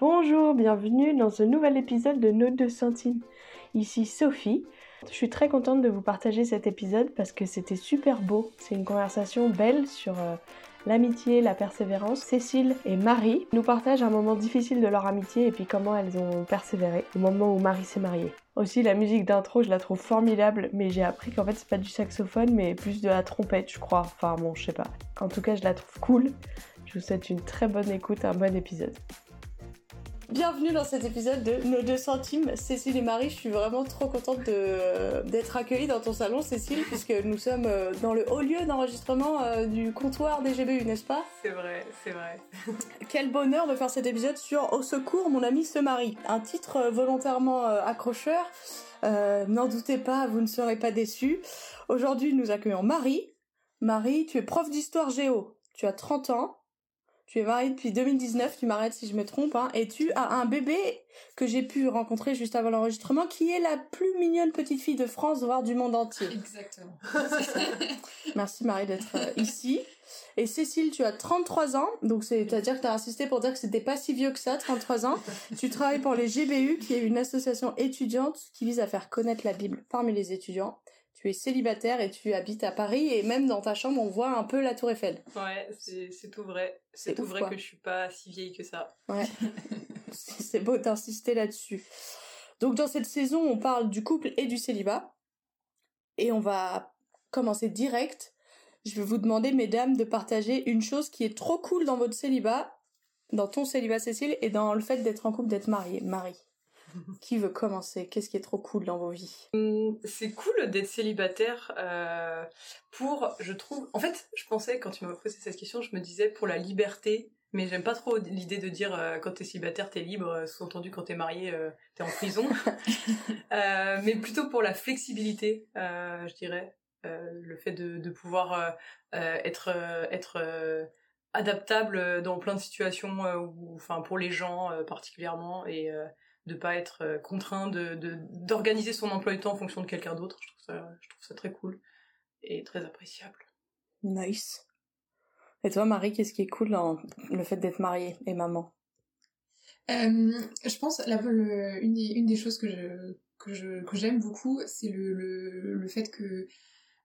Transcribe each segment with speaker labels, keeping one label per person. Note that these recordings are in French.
Speaker 1: Bonjour, bienvenue dans ce nouvel épisode de Nos 2 centimes. Ici Sophie. Je suis très contente de vous partager cet épisode parce que c'était super beau. C'est une conversation belle sur euh, l'amitié, la persévérance. Cécile et Marie nous partagent un moment difficile de leur amitié et puis comment elles ont persévéré au moment où Marie s'est mariée. Aussi, la musique d'intro, je la trouve formidable, mais j'ai appris qu'en fait, c'est pas du saxophone, mais plus de la trompette, je crois. Enfin, bon, je sais pas. En tout cas, je la trouve cool. Je vous souhaite une très bonne écoute, un bon épisode. Bienvenue dans cet épisode de Nos deux centimes, Cécile et Marie. Je suis vraiment trop contente d'être accueillie dans ton salon, Cécile, puisque nous sommes euh, dans le haut lieu d'enregistrement euh, du comptoir des GBU, n'est-ce pas?
Speaker 2: C'est vrai, c'est vrai.
Speaker 1: Quel bonheur de faire cet épisode sur Au secours, mon ami se marie. Un titre euh, volontairement accrocheur. N'en doutez pas, vous ne serez pas déçus. Aujourd'hui, nous accueillons Marie. Marie, tu es prof d'histoire géo. Tu as 30 ans. Tu es mariée depuis 2019, tu m'arrêtes si je me trompe, hein, et tu as un bébé que j'ai pu rencontrer juste avant l'enregistrement, qui est la plus mignonne petite fille de France, voire du monde entier.
Speaker 2: Exactement.
Speaker 1: Merci Marie d'être euh, ici. Et Cécile, tu as 33 ans, donc c'est-à-dire que tu as insisté pour dire que c'était pas si vieux que ça, 33 ans. tu travailles pour les GBU, qui est une association étudiante qui vise à faire connaître la Bible parmi les étudiants tu es célibataire et tu habites à Paris et même dans ta chambre on voit un peu la tour Eiffel.
Speaker 2: Ouais, c'est tout vrai. C'est tout vrai que je suis pas si vieille que ça.
Speaker 1: Ouais. c'est beau d'insister là-dessus. Donc dans cette saison on parle du couple et du célibat. Et on va commencer direct. Je vais vous demander mesdames de partager une chose qui est trop cool dans votre célibat, dans ton célibat Cécile et dans le fait d'être en couple, d'être mariée. Marie. Qui veut commencer? Qu'est-ce qui est trop cool dans vos vies?
Speaker 2: Hum, C'est cool d'être célibataire euh, pour, je trouve... En fait, je pensais, quand tu m'as posé cette question, je me disais pour la liberté, mais j'aime pas trop l'idée de dire euh, quand t'es célibataire, t'es libre, euh, sous-entendu quand t'es marié, t'es en prison. mais plutôt pour la flexibilité, je dirais. le fait de, de pouvoir être... être adaptable dans plein de situations ou enfin pour les gens particulièrement et de pas être euh, contraint de d'organiser son emploi du temps en fonction de quelqu'un d'autre. Je trouve ça je trouve ça très cool et très appréciable.
Speaker 1: Nice. Et toi Marie, qu'est-ce qui est cool dans le fait d'être mariée et maman?
Speaker 3: Euh, Je pense la, une, des, une des choses que je que je que j'aime beaucoup, c'est le, le, le fait que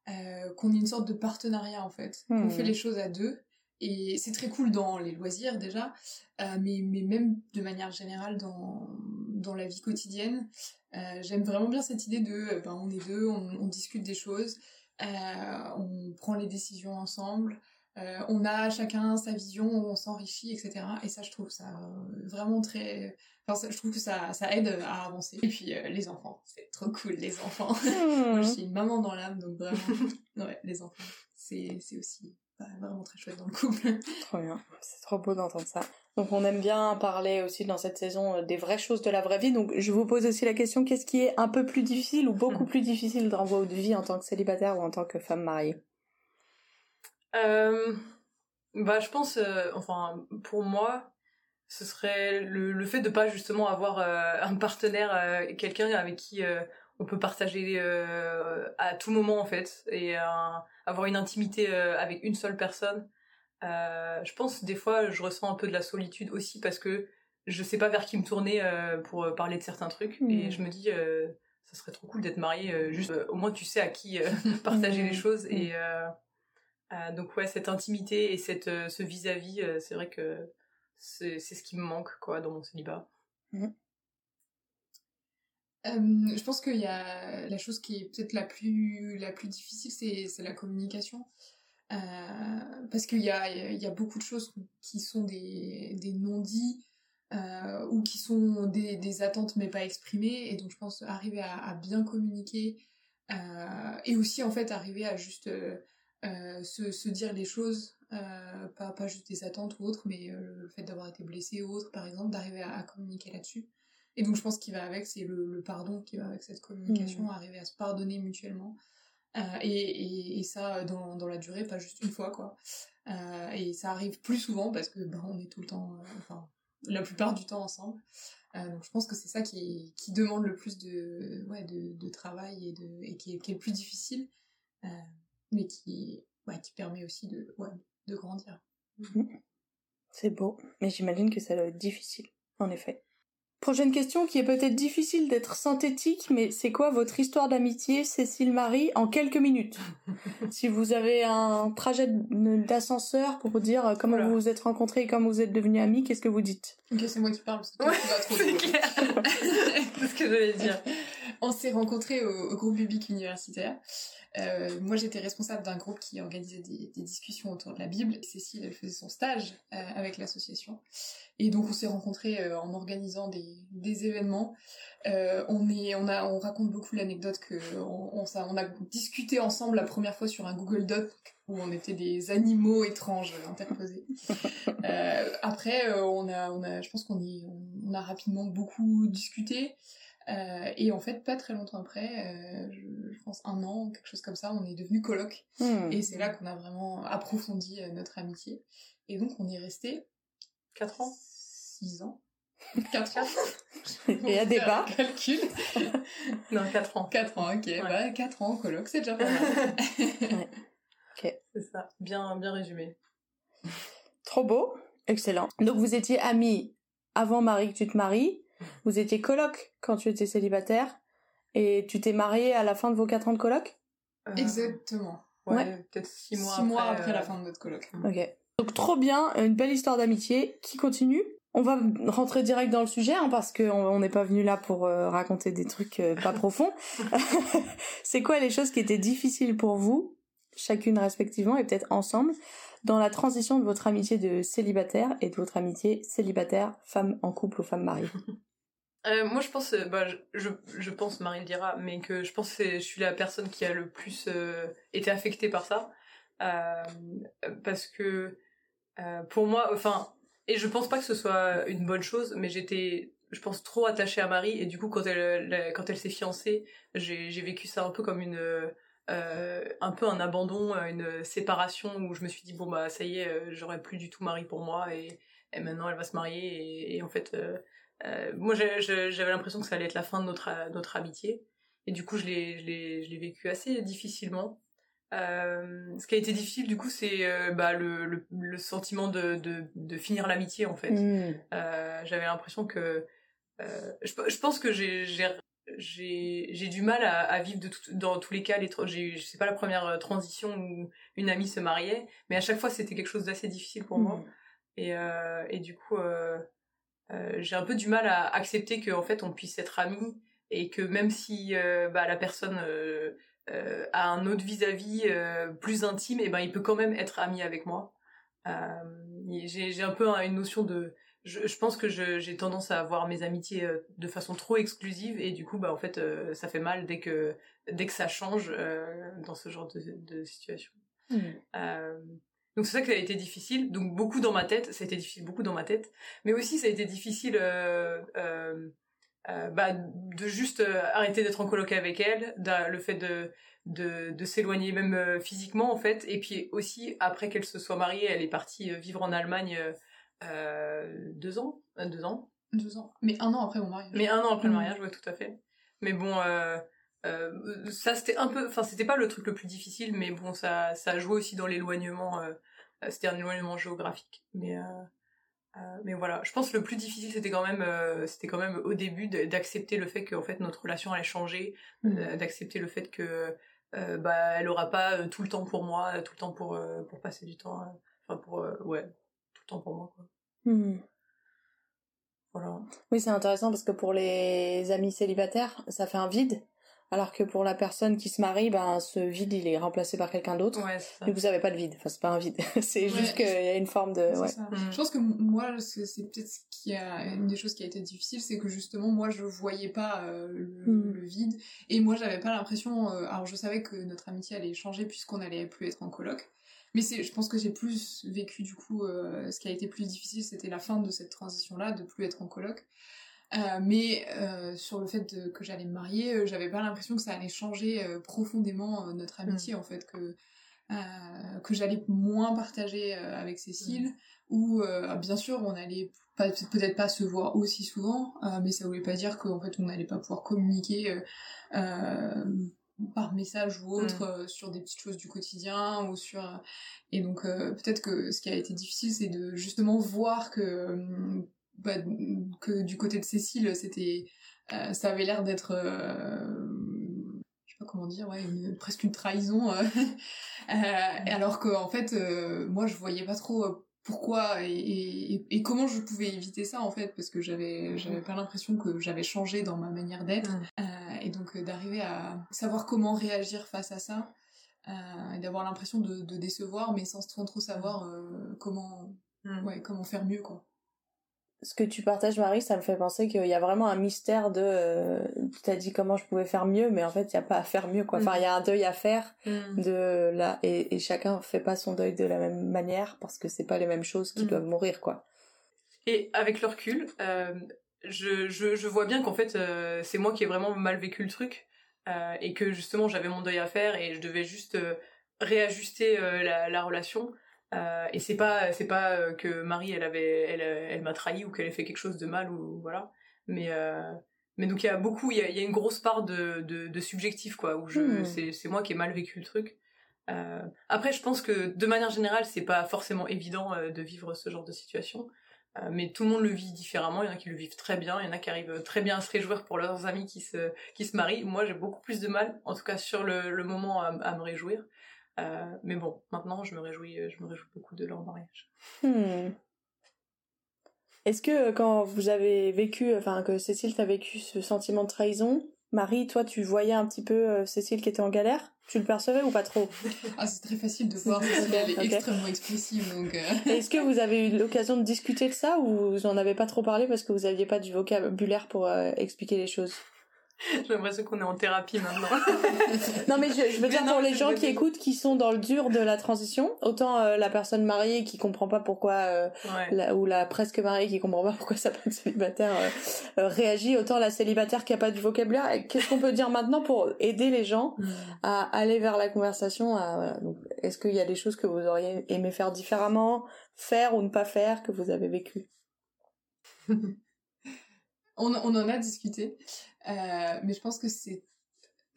Speaker 3: euh, qu'on ait une sorte de partenariat en fait, qu'on fait hmm. les choses à deux et c'est très cool dans les loisirs déjà, euh, mais, mais même de manière générale dans, dans la vie quotidienne. Euh, J'aime vraiment bien cette idée de, euh, ben, on est deux, on, on discute des choses, euh, on prend les décisions ensemble, on a chacun sa vision, on s'enrichit, etc. Et ça, je trouve ça vraiment très... Enfin, je trouve que ça, ça aide à avancer. Et puis, les enfants, c'est trop cool, les enfants. Moi, je suis une maman dans l'âme, donc vraiment, ouais, les enfants, c'est aussi vraiment très chouette dans le couple.
Speaker 1: trop bien, c'est trop beau d'entendre ça. Donc on aime bien parler aussi dans cette saison euh, des vraies choses de la vraie vie. Donc je vous pose aussi la question, qu'est-ce qui est un peu plus difficile ou beaucoup plus difficile dans votre vie en tant que célibataire ou en tant que femme mariée?
Speaker 2: Euh, Bah je pense, euh, enfin pour moi, ce serait le, fait de pas justement avoir un partenaire, quelqu'un avec qui on peut partager à tout moment en fait et avoir une intimité avec une seule personne euh, je pense des fois je ressens un peu de la solitude aussi parce que je sais pas vers qui me tourner euh, pour euh, parler de certains trucs et hmm. je me dis ça serait trop cool d'être marié juste au moins tu sais à qui partager les hmm. choses et hmm. donc ouais cette intimité et cette ce vis-à-vis c'est vrai que c'est ce qui me manque quoi dans mon célibat.
Speaker 3: Je pense qu'il y a la chose qui est peut-être la plus la plus difficile c'est la communication. Euh, parce qu'il y a, y a beaucoup de choses qui sont des, des non-dits euh, ou qui sont des, des, attentes mais pas exprimées. Et donc je pense arriver à, bien communiquer euh, et aussi en fait arriver à juste euh, euh se, se, dire les choses euh, pas, pas juste des attentes ou autres mais le fait d'avoir été blessé ou autre par exemple d'arriver à, communiquer là-dessus et donc je pense qu'il va avec c'est le, le, pardon qui va avec cette communication mmh. arriver à se pardonner mutuellement euh, et, et, ça dans, dans, la durée, pas juste une fois, quoi. Euh, et ça arrive plus souvent parce que ben, on est tout le temps, euh, enfin, la plupart du temps ensemble. donc je pense que c'est ça qui, qui demande le plus de, ouais, de, de travail et, de, et qui, est, qui est le plus difficile, mais qui, ouais, qui permet aussi de, ouais, de grandir.
Speaker 1: C'est beau, mais j'imagine que ça doit être difficile. en effet. Prochaine question qui est peut-être difficile d'être synthétique, mais c'est quoi votre histoire d'amitié, Cécile Marie, en quelques minutes? Si vous avez un trajet d'ascenseur pour vous dire comment vous vous êtes rencontrés et comment vous êtes devenus amis, qu'est-ce que vous dites?
Speaker 3: Ok, c'est moi qui parle parce que toi, tu vas trop
Speaker 2: C'est clair. c'est ce que j'allais dire.
Speaker 3: On s'est rencontrés au, au groupe biblique universitaire. Euh, moi, j'étais responsable d'un groupe qui organisait des, des, discussions autour de la Bible. Cécile, elle faisait son stage euh, avec l'association. Et donc, on s'est rencontrés euh, en organisant des, des événements. On, est, on, a, on raconte beaucoup l'anecdote que on, on, ça, on a discuté ensemble la première fois sur un Google Doc où on était des animaux étranges interposés. Après, on a, on a, je pense qu'on on a rapidement beaucoup discuté. Euh, et en fait, pas très longtemps après, euh, je, je, pense un an, quelque chose comme ça, on est devenu coloc.
Speaker 1: Hmm.
Speaker 3: Et c'est là qu'on a vraiment approfondi euh, notre amitié. Et donc, on est resté
Speaker 2: 4 ans
Speaker 3: 6 ans 4 ans
Speaker 1: Et à débat
Speaker 3: Calcul
Speaker 2: Non, 4 ans.
Speaker 3: 4 ans, ok.
Speaker 2: Ouais.
Speaker 3: Bah, 4 ans coloc, c'est déjà pas mal.
Speaker 1: ouais. Ok.
Speaker 2: C'est ça, bien, bien résumé.
Speaker 1: Trop beau, excellent. Donc vous étiez amis avant Marie que tu te maries, vous étiez coloc quand tu étais célibataire, et tu t'es marié à la fin de vos 4 ans de coloc?
Speaker 2: Euh,
Speaker 3: Exactement.
Speaker 2: Ouais,
Speaker 1: Ouais.
Speaker 2: peut-être 6 mois
Speaker 3: Six
Speaker 2: après.
Speaker 3: mois après
Speaker 2: euh,
Speaker 3: la fin de notre coloc.
Speaker 1: Ok. Donc trop bien, une belle histoire d'amitié qui continue. On va rentrer direct dans le sujet hein, parce qu'on on n'est pas venu là pour euh, raconter des trucs euh, pas profonds. c'est quoi les choses qui étaient difficiles pour vous, chacune respectivement et peut-être ensemble, dans la transition de votre amitié de célibataire et de votre amitié célibataire femme en couple ou femme mariée
Speaker 2: Euh, moi, je pense, euh, bah, je, je, je pense, Marie le dira, mais que je pense que je suis la personne qui a le plus euh, été affectée par ça. Euh, parce que euh, pour moi, enfin, et je pense pas que ce soit une bonne chose, mais j'étais, je pense, trop attachée à Marie, et du coup, quand elle, la- quand elle s'est fiancée, j'ai j'ai vécu ça un peu comme une. Euh, un peu un abandon, une séparation où je me suis dit bon bah ça y est, euh, j'aurai plus du tout Marie pour moi et, et maintenant elle va se marier et, et en fait euh, euh, moi, j'avais l'impression que ça allait être la fin de notre, euh, notre amitié. Et du coup, je l'ai, je vécu assez difficilement. Euh, ce qui a été difficile, du coup, c'est euh, bah, le, le, le sentiment de, de, de finir l'amitié, en fait. Euh, j'avais l'impression que... euh, je, je pense que j'ai, j'ai, du mal à, à vivre de tout- dans tous les cas. Les, j'ai, c'est pas la première euh, transition où une amie se mariait, mais à chaque fois, c'était quelque chose d'assez difficile pour moi. Et, euh, et du coup, euh, euh, j'ai un peu du mal à accepter qu'en fait on puisse être amis et que même si bah, la personne a un autre vis-à-vis plus intime, et ben il peut quand même être ami avec moi. J'ai un peu hein, une notion de, je, je pense que j'ai tendance à avoir mes amitiés euh, de façon trop exclusive et du coup bah en fait euh, ça fait mal dès que dès que ça change euh, dans ce genre de, de situation. Euh, donc c'est ça qui a été difficile. Donc beaucoup dans ma tête, ça a été difficile beaucoup dans ma tête, mais aussi ça a été difficile bah, de juste arrêter d'être en coloc avec elle, le fait de de, de s'éloigner même physiquement en fait, et puis aussi après qu'elle se soit mariée, elle est partie vivre en Allemagne deux ans, euh, deux ans,
Speaker 3: Deux ans. Mais un an après mon mariage.
Speaker 2: mais un an après le
Speaker 1: Mm.
Speaker 2: mariage, ouais, tout à fait. Mais bon, euh, euh, ça c'était un peu, enfin c'était pas le truc le plus difficile, mais bon, ça, ça a joué aussi dans l'éloignement. euh, euh, c'était un éloignement géographique, mais euh, euh, mais voilà. Je pense que le plus difficile c'était quand même, euh, c'était quand même au début d'accepter le fait qu'en fait notre relation allait changer,
Speaker 1: Mm.
Speaker 2: euh, d'accepter le fait que euh, bah elle aura pas euh, tout le temps pour moi, tout le temps pour euh, pour passer du temps, euh, enfin pour euh, ouais, tout le temps pour moi quoi.
Speaker 1: Hmm.
Speaker 2: Voilà.
Speaker 1: Oui, c'est intéressant parce que pour les amis célibataires, ça fait un vide, alors que pour la personne qui se marie, ben ce vide il est remplacé par quelqu'un d'autre.
Speaker 2: Ouais, ça.
Speaker 1: Du coup, vous avez pas de vide. Enfin, c'est pas un vide. c'est
Speaker 3: Ouais.
Speaker 1: juste qu'il y a une forme de.
Speaker 3: C'est
Speaker 1: Ouais.
Speaker 3: ça.
Speaker 2: Mm.
Speaker 3: Je pense que moi, c'est peut-être ce qui a une des choses qui a été difficile, c'est que justement moi je voyais pas euh, le,
Speaker 1: Mm.
Speaker 3: le vide et moi j'avais pas l'impression. euh, alors je savais que notre amitié allait changer puisqu'on allait plus être en coloc, mais je pense que j'ai plus vécu du coup euh, ce qui a été plus difficile, c'était la fin de cette transition là, de plus être en coloc. Euh, mais euh, sur le fait de- que j'allais me marier, j'avais pas l'impression que ça allait changer profondément notre amitié en fait, que que j'allais moins partager avec Cécile, ou euh, bien sûr on allait peut-être pas se voir aussi souvent, mais ça voulait pas dire qu'en fait on n'allait pas pouvoir communiquer par message ou autre euh, sur des petites choses du quotidien ou sur et donc euh, peut-être que ce qui a été difficile c'est de justement voir que euh, bah, que du côté de Cécile, c'était, ça avait l'air d'être je sais pas comment dire, ouais, presque une trahison. euh, alors que en fait, moi, je voyais pas trop pourquoi et, et, et, comment je pouvais éviter ça en fait parce que j'avais j'avais pas l'impression que j'avais changé dans ma manière d'être mm. Et donc euh, d'arriver à savoir comment réagir face à ça euh, et d'avoir l'impression de, de, décevoir mais sans trop trop savoir euh, comment mm. ouais comment faire mieux quoi
Speaker 1: ce que tu partages Marie, ça me fait penser qu'il y a vraiment un mystère de euh, tu as dit comment je pouvais faire mieux mais en fait il y a pas à faire mieux quoi. Enfin il y a un deuil à faire mm. de là et, et, chacun fait pas son deuil de la même manière parce que c'est pas les mêmes choses qui mm. doivent mourir quoi.
Speaker 2: Et avec le recul, euh, je, je, je, vois bien qu'en fait euh, c'est moi qui ai vraiment mal vécu le truc euh, et que justement j'avais mon deuil à faire et je devais juste euh, réajuster la, la relation. Et c'est pas c'est pas que Marie elle avait elle, elle m'a trahi ou qu'elle ait fait quelque chose de mal ou voilà. Mais mais donc il y a beaucoup il y a, y a, une grosse part de, de, de subjectif quoi où je mmh. c'est c'est moi qui ai mal vécu le truc. Après je pense que de manière générale c'est pas forcément évident de vivre ce genre de situation euh, mais tout le monde le vit différemment. Il y en a qui le vivent très bien. Il y en a qui arrivent très bien à se réjouir pour leurs amis qui se qui se marient. Moi j'ai beaucoup plus de mal en tout cas sur le, le moment à, me réjouir. Euh, mais bon, maintenant, je me réjouis, je me réjouis beaucoup de leur mariage.
Speaker 1: Hmm. Est-ce que quand vous avez vécu, enfin que Cécile t'a vécu ce sentiment de trahison, Marie, toi, tu voyais un petit peu euh, Cécile qui était en galère? Tu le percevais ou pas trop
Speaker 3: Ah, c'est très facile de voir elle est okay. extrêmement expressive. Donc euh...
Speaker 1: Est-ce que vous avez eu l'occasion de discuter de ça ou vous en avez pas trop parlé parce que vous aviez pas du vocabulaire pour euh, expliquer les choses?
Speaker 2: J'ai l'impression qu'on est en thérapie maintenant.
Speaker 1: non mais je, je veux dire non, pour les gens qui écoutent, qui sont dans le dur de la transition, autant euh, la personne mariée qui comprend pas pourquoi, euh,
Speaker 2: ouais.
Speaker 1: la, ou la presque mariée qui comprend pas pourquoi sa être célibataire euh, réagit, autant la célibataire qui a pas du vocabulaire. Qu'est-ce qu'on peut dire maintenant pour aider les gens mm. à aller vers la conversation à, voilà. Est-ce qu'il y a des choses que vous auriez aimé faire différemment, faire ou ne pas faire, que vous avez vécu?
Speaker 3: On, on en a discuté. Euh, mais je pense que c'est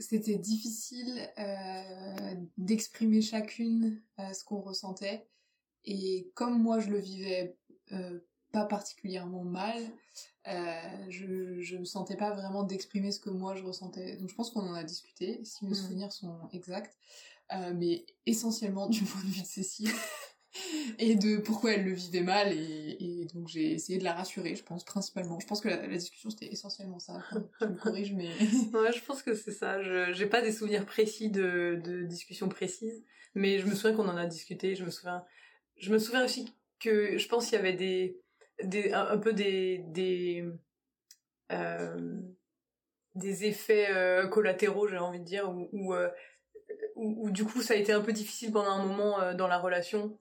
Speaker 3: c'était difficile euh, d'exprimer chacune euh, ce qu'on ressentait. Et comme moi je le vivais pas particulièrement mal je je me sentais pas vraiment d'exprimer ce que moi je ressentais. Donc je pense qu'on en a discuté si mes mmh. souvenirs sont exacts. Mais essentiellement du point de vue de Cécile et de pourquoi elle le vivait mal et, et donc j'ai essayé de la rassurer je pense principalement. Je pense que la, discussion c'était essentiellement ça je me mais
Speaker 2: ouais je pense que c'est ça. Je j'ai pas des souvenirs précis de de discussions précises mais je me souviens qu'on en a discuté. Je me souviens je me souviens aussi que je pense qu'il y avait des des un, peu des des euh, des effets euh, collatéraux j'ai envie de dire où où, euh, du coup ça a été un peu difficile pendant un moment dans la relation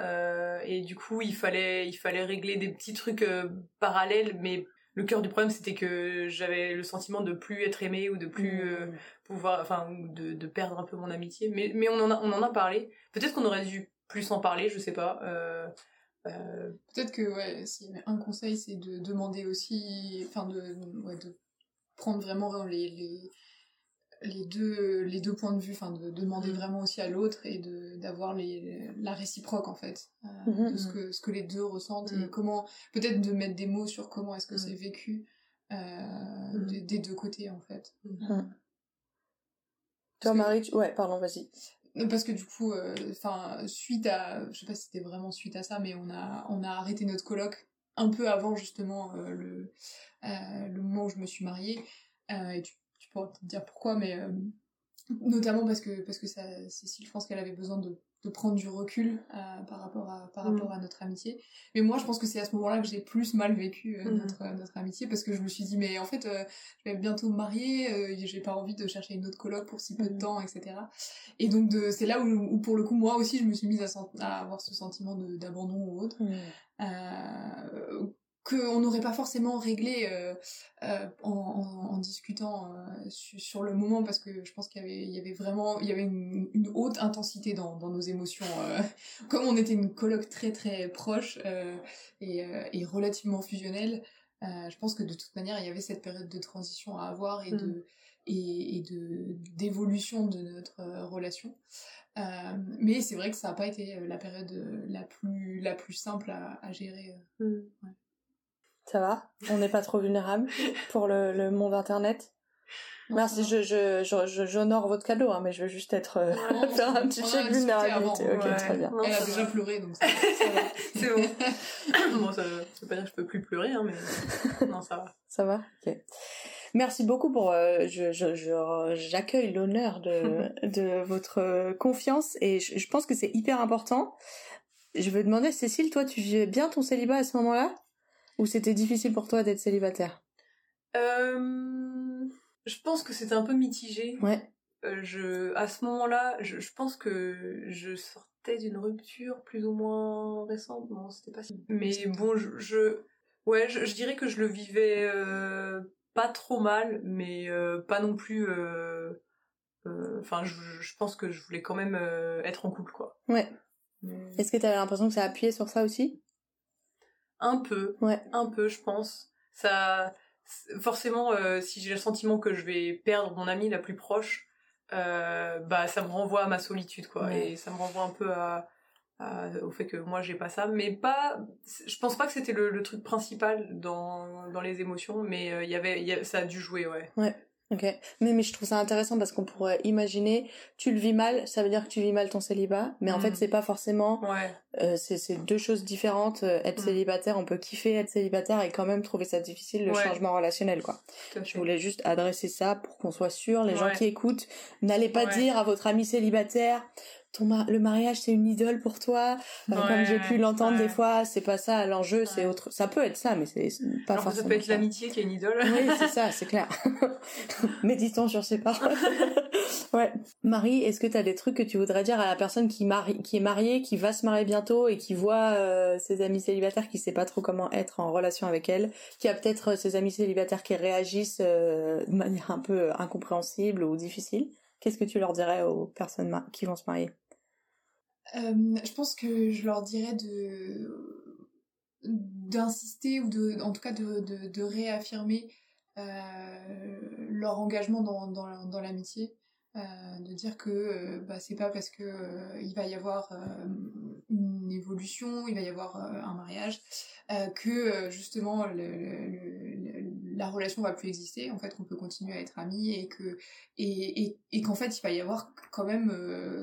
Speaker 2: euh, et du coup, il fallait, il fallait régler des petits trucs euh, parallèles, mais le cœur du problème, c'était que j'avais le sentiment de plus être aimée ou de plus euh, mmh. pouvoir, enfin, de, de perdre un peu mon amitié. Mais, mais on en a, on en a parlé. Peut-être qu'on aurait dû plus en parler, je sais pas. Euh,
Speaker 3: euh... Peut-être que ouais, avait un conseil, c'est de demander aussi, enfin de, ouais, de prendre vraiment les, les les deux les deux points de vue enfin de, de demander mmh. vraiment aussi à l'autre et de d'avoir les la réciproque en fait euh, mmh. de ce que ce que les deux ressentent mmh. et comment peut-être de mettre des mots sur comment est-ce que c'est vécu euh, des, des deux côtés en fait
Speaker 1: toi Marie tu... ouais pardon vas-y
Speaker 3: parce que du coup enfin euh, suite à je sais pas si c'était vraiment suite à ça mais on a on a arrêté notre colloque un peu avant justement euh, le euh, le moment où je me suis mariée et tu pourrais te dire pourquoi, mais euh, notamment parce que parce que ça, Cécile, je pense qu'elle avait besoin de, de prendre du recul euh, par rapport à par rapport mm. à notre amitié. Mais moi, je pense que c'est à ce moment-là que j'ai plus mal vécu euh, mm. notre notre amitié parce que je me suis dit mais en fait, euh, je vais bientôt me marier, j'ai pas envie de chercher une autre coloc pour si peu de mm. temps, etc. Et donc c'est là où, où, pour le coup moi aussi je me suis mise à, à avoir ce sentiment d'abandon ou autre. Qu'on n'aurait pas forcément réglé euh, euh, en, en, en, discutant euh, su, sur le moment parce que je pense qu'il y avait, il y avait vraiment il y avait une, une haute intensité dans, dans nos émotions comme on était une colloque très très proche et, et, relativement fusionnelle je pense que de toute manière il y avait cette période de transition à avoir et mm. de et, et de d'évolution de notre relation mais c'est vrai que ça n'a pas été la période la plus la plus simple à, à gérer
Speaker 1: mm.
Speaker 3: ouais.
Speaker 1: Ça va? On n'est pas trop vulnérable pour le, le monde internet? Merci, je, je, je, j'honore votre cadeau, hein, mais je veux juste être, euh, faire un petit check vulnérabilité. Ok,
Speaker 3: ouais.
Speaker 1: très bien.
Speaker 3: Elle a déjà pleuré, donc ça, ça va.
Speaker 2: C'est bon. bon, ça, ça veut pas dire que je peux plus pleurer, hein, mais non, ça va.
Speaker 1: Ça va? Ok. Merci beaucoup pour. euh, je, je, je- j'accueille l'honneur de, de votre confiance et je, je pense que c'est hyper important. Je veux demander, Cécile, toi, tu vivais bien ton célibat à ce moment-là? Ou c'était difficile pour toi d'être célibataire?
Speaker 2: Euh, je pense que c'était un peu mitigé.
Speaker 1: Ouais.
Speaker 2: Euh, je, à ce moment-là, je, je pense que je sortais d'une rupture plus ou moins récente. Non, c'était pas si. Mais bon, je, je ouais, je, je dirais que je le vivais euh, pas trop mal, mais euh, pas non plus. Enfin, je, pense que je voulais quand même être en couple, quoi.
Speaker 1: Ouais.
Speaker 2: Mais-
Speaker 1: Est-ce que tu avais l'impression que ça appuyait sur ça aussi?
Speaker 2: Un peu,
Speaker 1: Ouais.
Speaker 2: un peu, je pense. Ça, forcément, euh, si j'ai le sentiment que je vais perdre mon amie la plus proche, euh, bah ça me renvoie à ma solitude, quoi.
Speaker 1: Ouais.
Speaker 2: Et ça me renvoie un peu à, à- au fait que moi j'ai pas ça, mais pas. Je pense pas que c'était le, le truc principal dans dans les émotions, mais euh, il y avait, il y a- ça a dû jouer, ouais.
Speaker 1: Ok. Mais, mais je trouve ça intéressant parce qu'on pourrait imaginer, tu le vis mal, ça veut dire que tu vis mal ton célibat, mais en
Speaker 2: Mm.
Speaker 1: fait, c'est pas forcément.
Speaker 2: Ouais.
Speaker 1: euh, c'est c'est deux choses différentes. Euh, être
Speaker 2: Mm.
Speaker 1: célibataire, on peut kiffer être célibataire et quand même trouver ça difficile, le
Speaker 2: Ouais.
Speaker 1: changement relationnel, quoi. Je voulais juste adresser ça pour qu'on soit sûr, les gens qui écoutent, n'allez pas dire à votre ami célibataire, ton ma- le mariage c'est une idole pour toi, comme j'ai pu l'entendre
Speaker 2: ouais.
Speaker 1: des fois, c'est pas ça l'enjeu, c'est autre. Ça peut être ça, mais c'est pas
Speaker 2: Alors que ça
Speaker 1: forcément
Speaker 2: peut être l'amitié qui est une idole.
Speaker 1: Oui, c'est ça, c'est clair. Méditons sur ces paroles. ouais. Marie, est-ce que tu as des trucs que tu voudrais dire à la personne qui, marie, qui est mariée, qui va se marier bientôt et qui voit euh, ses amis célibataires qui sait pas trop comment être en relation avec elle, qui a peut-être euh, ses amis célibataires qui réagissent euh, de manière un peu incompréhensible ou difficile? Qu'est-ce que tu leur dirais aux personnes qui vont se marier?
Speaker 3: Je pense que je leur dirais d'insister ou de en tout cas de, réaffirmer euh, leur engagement dans l'amitié euh, de dire que euh, bah, c'est pas parce que euh, il va y avoir euh, une évolution il va y avoir un mariage que justement la relation va plus exister. En fait qu'on peut continuer à être amis et que et, et, qu'en fait il va y avoir quand même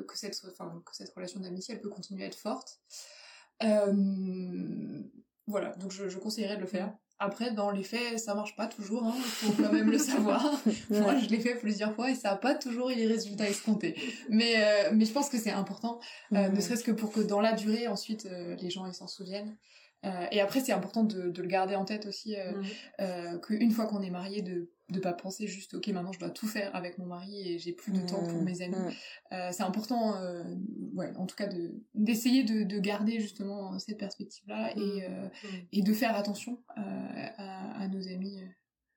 Speaker 3: que cette enfin que cette relation d'amitié elle peut continuer à être forte. Voilà. Donc je conseillerais de le faire après dans les faits ça marche pas toujours hein, faut quand même le savoir. Moi je l'ai fait plusieurs fois et ça a pas toujours eu les résultats escomptés. Mais euh, mais je pense que c'est important euh, ne serait-ce que pour que dans la durée ensuite euh, les gens ils s'en souviennent. Euh, et après c'est important de, de le garder en tête aussi euh, qu'une fois qu'on est marié de de pas penser juste ok maintenant je dois tout faire avec mon mari et j'ai plus de temps pour mes amis
Speaker 1: Mhm.
Speaker 3: Euh, c'est important euh, ouais en tout cas de d'essayer de, de garder justement cette perspective là et euh,
Speaker 2: Mhm.
Speaker 3: et de faire attention euh, à, à nos amis euh,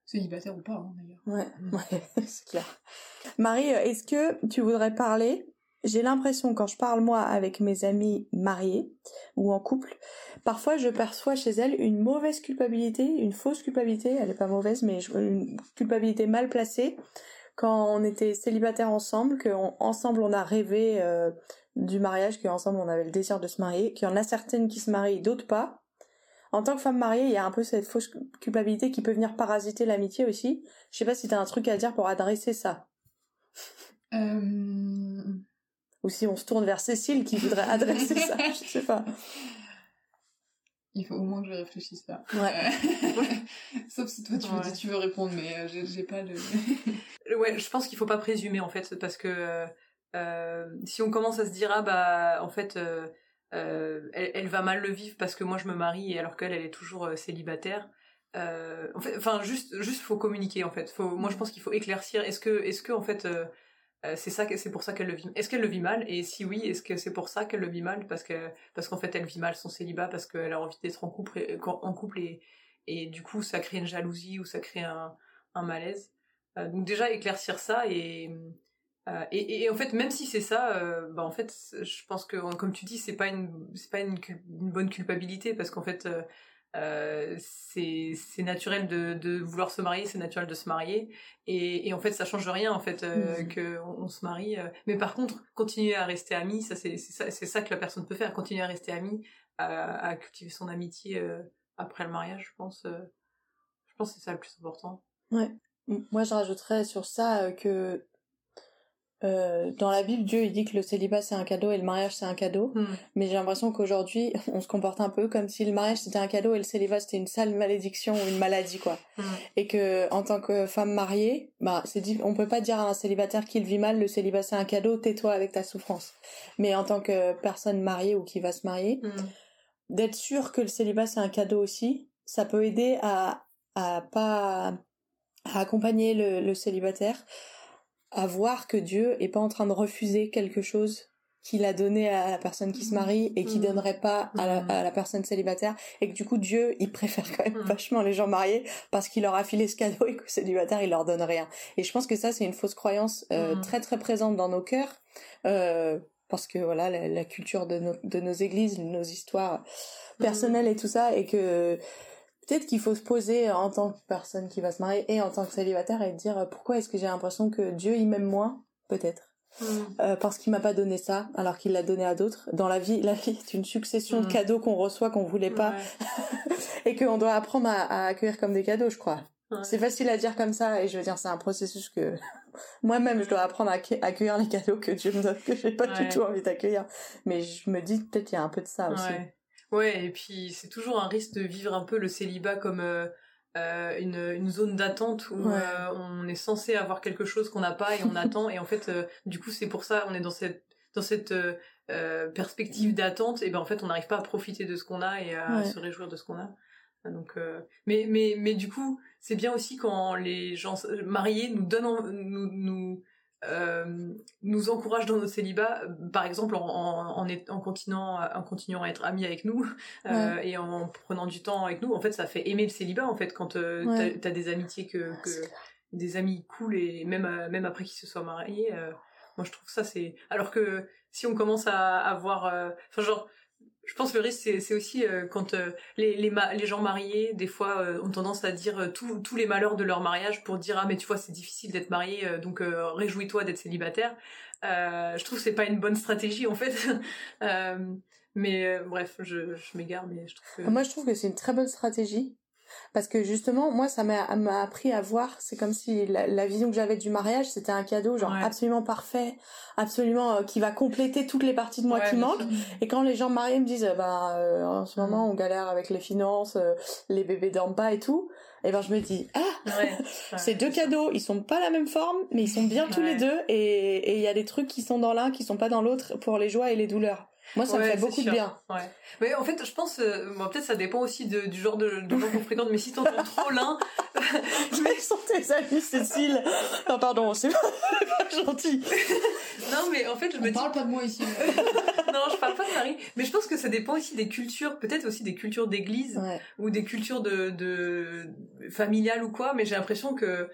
Speaker 3: célibataires ou pas hein, d'ailleurs
Speaker 1: Ouais, ouais, c'est clair. Marie, euh, est-ce que tu voudrais parler? J'ai l'impression quand je parle moi avec mes amis mariés ou en couple, parfois je perçois chez elles une mauvaise culpabilité, une fausse culpabilité, elle est pas mauvaise, mais une culpabilité mal placée quand on était célibataires ensemble, qu'ensemble on a rêvé euh, du mariage, qu'ensemble on avait le désir de se marier, qu'il y en a certaines qui se marient, d'autres pas. En tant que femme mariée, il y a un peu cette fausse culpabilité qui peut venir parasiter l'amitié aussi. Je sais pas si t'as un truc à dire pour adresser ça.
Speaker 3: Euh,
Speaker 1: Ou si on se tourne vers Cécile qui voudrait adresser ça. Je sais pas.
Speaker 3: il faut au moins que je réfléchisse là
Speaker 1: Ouais.
Speaker 3: Euh, sauf si toi tu, veux,
Speaker 2: Ouais.
Speaker 3: tu veux répondre mais euh, j'ai pas le
Speaker 2: Ouais, je pense qu'il faut pas présumer en fait, parce que euh, si on commence à se dire ah bah en fait euh, euh, elle, elle va mal le vivre parce que moi je me marie alors qu'elle elle est toujours célibataire. En fait, enfin juste juste faut communiquer en fait. Faut, moi je pense qu'il faut éclaircir. Est-ce que est-ce que en fait euh, c'est ça c'est pour ça qu'elle le vit. Est-ce qu'elle le vit mal? Et si oui, est-ce que c'est pour ça qu'elle le vit mal? Parce que parce qu'en fait elle vit mal son célibat parce qu'elle a envie d'être en couple et, en couple et et du coup ça crée une jalousie ou ça crée un malaise. Euh, donc déjà éclaircir ça et, euh, et, et- en fait même si c'est ça, bah en fait je pense que comme tu dis c'est pas une c'est pas une, une bonne culpabilité parce qu'en fait euh, euh, c'est naturel de, de vouloir se marier, c'est naturel de se marier et, et en fait ça change rien en fait euh, que on, on se marie. euh. mais par contre continuer à rester amis, ça c'est ça ça que la personne peut faire, continuer à rester amie, à, à cultiver son amitié. euh, après le mariage, je pense. je pense que c'est ça le plus important.
Speaker 1: Ouais. Moi, je rajouterais sur ça que euh, dans la Bible, Dieu il dit que le célibat c'est un cadeau et le mariage c'est un cadeau. Hmm. Mais j'ai l'impression qu'aujourd'hui, on se comporte un peu comme si le mariage c'était un cadeau et le célibat c'était une sale malédiction ou une maladie quoi. Hmm. Et que en tant que femme mariée, bah c'est dit, on peut pas dire à un célibataire qu'il vit mal, le célibat c'est un cadeau, tais-toi avec ta souffrance. Mais en tant que personne mariée ou qui va se marier, hmm. d'être sûr que le célibat c'est un cadeau aussi, ça peut aider à à pas à accompagner le, le célibataire à voir que Dieu est pas en train de refuser quelque chose qu'il a donné à la personne qui se marie et qui mm. donnerait pas à la, mm. à la, personne célibataire et que du coup Dieu il préfère quand même mm. vachement les gens mariés parce qu'il leur a filé ce cadeau et que célibataire il leur donne rien et je pense que ça c'est une fausse croyance euh, très très présente dans nos cœurs euh, parce que voilà la, la culture de nos, de nos églises nos histoires personnelles et tout ça et que peut-être qu'il faut se poser en tant que personne qui va se marier et en tant que célibataire et dire euh, pourquoi est-ce que j'ai l'impression que Dieu il m'aime moins? Peut-être. Mm. euh, parce qu'il m'a pas donné ça alors qu'il l'a donné à d'autres. Dans la vie la vie est une succession de mm. cadeaux qu'on reçoit qu'on voulait pas. Et qu'on doit apprendre à, accueillir comme des cadeaux je crois. C'est facile à dire comme ça et je veux dire c'est un processus que moi-même je dois apprendre à accueillir les cadeaux que Dieu me donne que j'ai pas du tout envie d'accueillir. Mais je me dis peut-être qu'il y a un peu de ça aussi
Speaker 2: Ouais, et puis c'est toujours un risque de vivre un peu le célibat comme euh, euh une, une, zone d'attente où euh, on est censé avoir quelque chose qu'on n'a pas et on attend. Et en fait, du coup, c'est pour ça on est dans cette dans cette perspective d'attente. Et ben en fait, on n'arrive pas à profiter de ce qu'on a et à se réjouir de ce qu'on a. Donc, mais mais mais du coup, c'est bien aussi quand les gens mariés nous donnent nous nous euh, nous encourage dans notre célibat, par exemple en, en, en, continuant, en continuant à être amis avec nous euh, et en prenant du temps avec nous. En fait, ça fait aimer le célibat en fait quand euh, t'as as des amitiés que, que des amis cool et même euh, même après qu'ils se soient mariés. Moi, je trouve ça c'est alors que si on commence à avoir, enfin genre je pense que le risque c'est aussi euh, quand euh, les, gens mariés des fois euh, ont tendance à dire tous les malheurs de leur mariage pour dire ah mais tu vois c'est difficile d'être marié donc réjouis-toi d'être célibataire. Je trouve que c'est pas une bonne stratégie en fait. Mais bref je, m'égare mais je trouve
Speaker 1: moi je trouve que c'est une très bonne stratégie parce que justement moi ça m'a appris à voir c'est comme si la, vision que j'avais du mariage c'était un cadeau genre absolument parfait absolument euh, qui va compléter toutes les parties de moi qui manquent. et quand les gens mariés me disent bah euh, en ce moment mm. on galère avec les finances euh, les bébés dorment pas et tout et ben je me dis ah c'est deux cadeaux ils sont pas la même forme mais ils sont bien tous les deux et il y a des trucs qui sont dans l'un qui sont pas dans l'autre pour les joies et les douleurs moi, ça me fait beaucoup de bien.
Speaker 2: Ouais. Mais en fait, je pense, euh, peut-être ça dépend aussi de, du genre de, de gens qu'on fréquente, mais si t'entends trop l'un...
Speaker 1: mais sont tes amis, Cécile Non, pardon, c'est pas, pas, gentil.
Speaker 2: non, mais en fait, je
Speaker 3: On
Speaker 2: me
Speaker 3: dis... parle pas de moi ici.
Speaker 2: non, je parle pas de Marie. Mais je pense que ça dépend aussi des cultures, peut-être aussi des cultures d'église, ou des cultures de, de familiales ou quoi, mais j'ai l'impression que